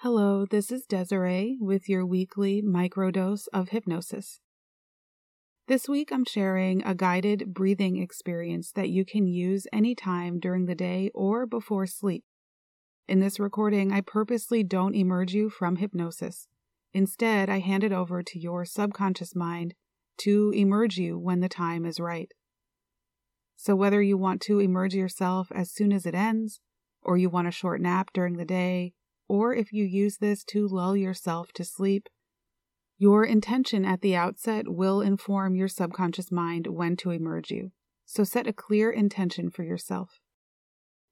Hello, this is Desiree with your weekly microdose of hypnosis. This week I'm sharing a guided breathing experience that you can use anytime during the day or before sleep. In this recording, I purposely don't emerge you from hypnosis. Instead, I hand it over to your subconscious mind to emerge you when the time is right. So, whether you want to emerge yourself as soon as it ends, or you want a short nap during the day, or if you use this to lull yourself to sleep, your intention at the outset will inform your subconscious mind when to emerge you. So set a clear intention for yourself.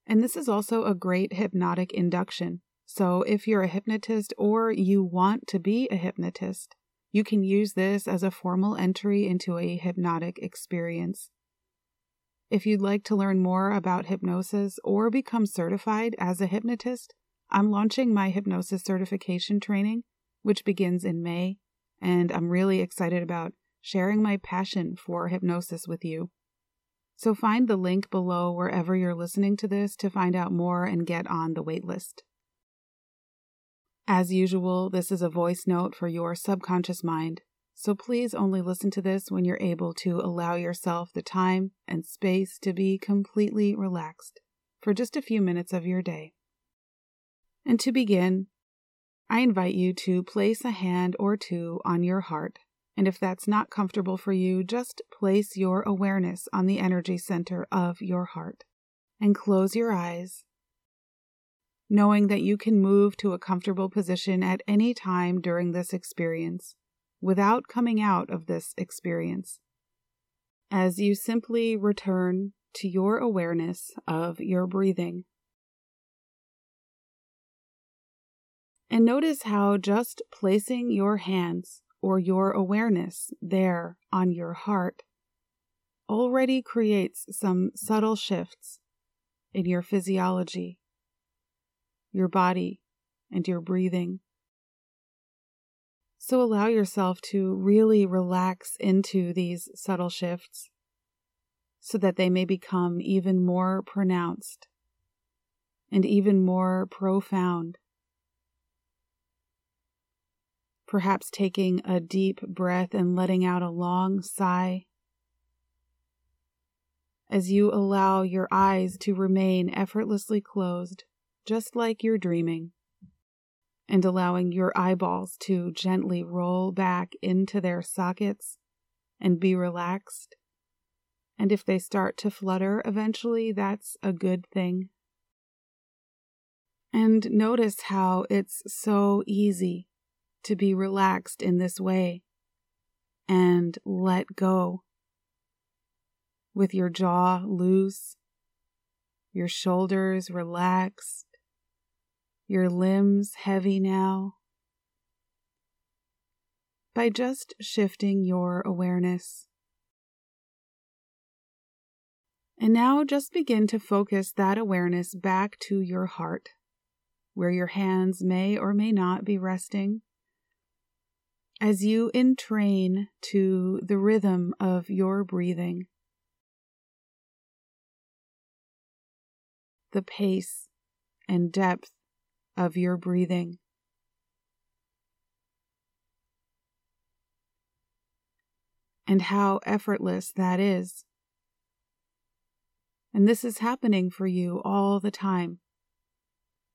And this is also a great hypnotic induction. So if you're a hypnotist or you want to be a hypnotist, you can use this as a formal entry into a hypnotic experience. If you'd like to learn more about hypnosis or become certified as a hypnotist, I'm launching my hypnosis certification training, which begins in May, and I'm really excited about sharing my passion for hypnosis with you. So find the link below wherever you're listening to this to find out more and get on the waitlist. As usual, this is a voice note for your subconscious mind, so please only listen to this when you're able to allow yourself the time and space to be completely relaxed for just a few minutes of your day. And to begin, I invite you to place a hand or two on your heart. And if that's not comfortable for you, just place your awareness on the energy center of your heart and close your eyes, knowing that you can move to a comfortable position at any time during this experience without coming out of this experience. As you simply return to your awareness of your breathing. And notice how just placing your hands or your awareness there on your heart already creates some subtle shifts in your physiology, your body, and your breathing. So allow yourself to really relax into these subtle shifts so that they may become even more pronounced and even more profound perhaps taking a deep breath and letting out a long sigh. As you allow your eyes to remain effortlessly closed, just like you're dreaming, and allowing your eyeballs to gently roll back into their sockets and be relaxed. And if they start to flutter eventually, that's a good thing. And notice how it's so easy to be relaxed in this way and let go with your jaw loose, your shoulders relaxed, your limbs heavy now. By just shifting your awareness. And now just begin to focus that awareness back to your heart, where your hands may or may not be resting as you entrain to the rhythm of your breathing, the pace and depth of your breathing. And how effortless that is. And this is happening for you all the time.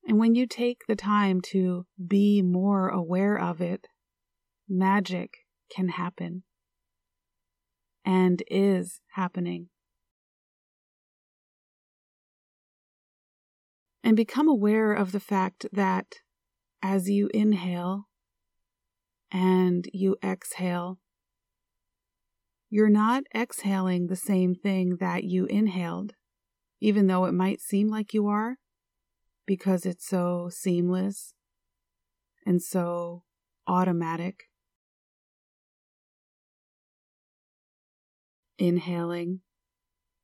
And when you take the time to be more aware of it, magic can happen and is happening. And become aware of the fact that as you inhale and you exhale, you're not exhaling the same thing that you inhaled, even though it might seem like you are, because it's so seamless and so automatic. Inhaling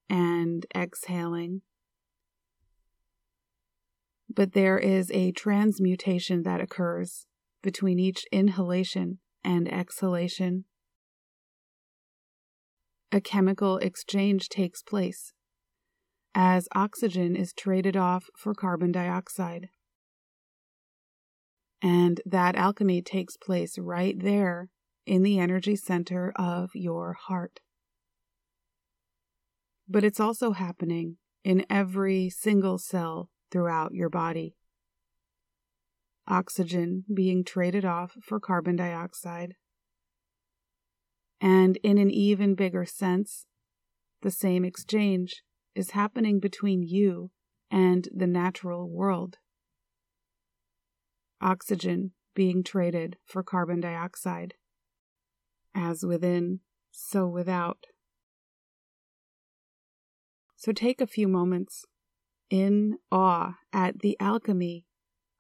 and exhaling. But there is a transmutation that occurs between each inhalation and exhalation. A chemical exchange takes place as oxygen is traded off for carbon dioxide. And that alchemy takes place right there in the energy center of your heart. But it's also happening in every single cell throughout your body. Oxygen being traded off for carbon dioxide. And in an even bigger sense, the same exchange is happening between you and the natural world. Oxygen being traded for carbon dioxide. As within, so without. So take a few moments in awe at the alchemy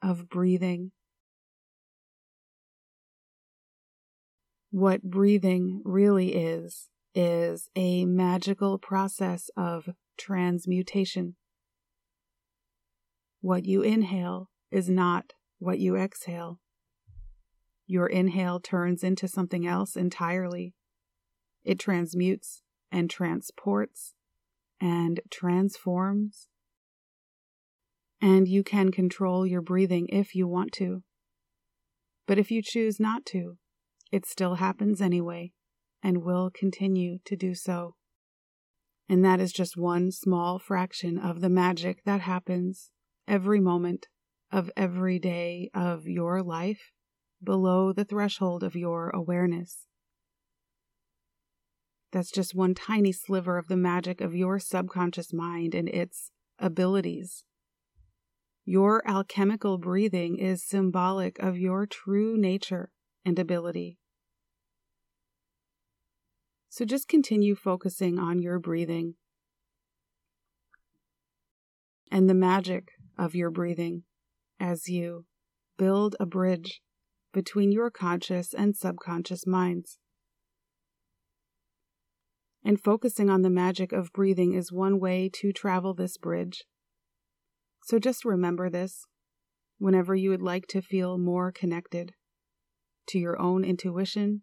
of breathing. What breathing really is, is a magical process of transmutation. What you inhale is not what you exhale. Your inhale turns into something else entirely. It transmutes and transports and transforms. And you can control your breathing if you want to. But if you choose not to, it still happens anyway and will continue to do so. And that is just one small fraction of the magic that happens every moment of every day of your life below the threshold of your awareness. That's just one tiny sliver of the magic of your subconscious mind and its abilities. Your alchemical breathing is symbolic of your true nature and ability. So just continue focusing on your breathing and the magic of your breathing as you build a bridge between your conscious and subconscious minds. And focusing on the magic of breathing is one way to travel this bridge. So just remember this whenever you would like to feel more connected to your own intuition,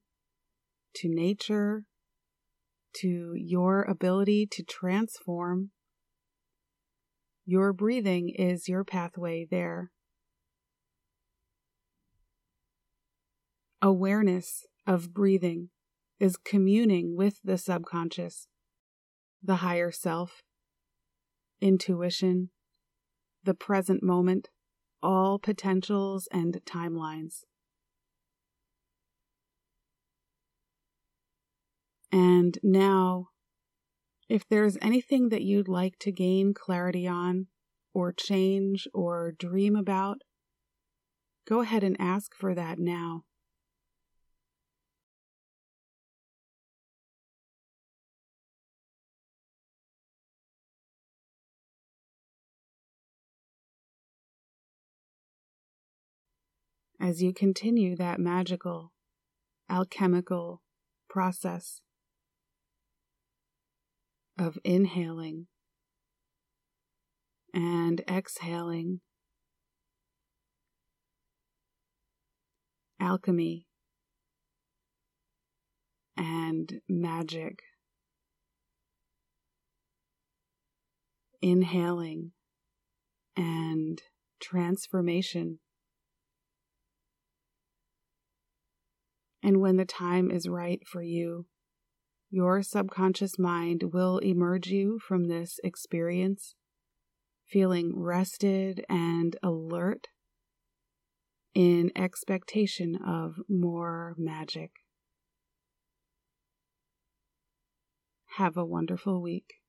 to nature, to your ability to transform. Your breathing is your pathway there. Awareness of breathing is communing with the subconscious, the higher self, intuition, the present moment, all potentials and timelines. And now, if there's anything that you'd like to gain clarity on, or change, or dream about, go ahead and ask for that now. As you continue that magical, alchemical process of inhaling and exhaling. Alchemy and magic. Inhaling and transformation. And when the time is right for you, your subconscious mind will emerge you from this experience feeling rested and alert in expectation of more magic. Have a wonderful week.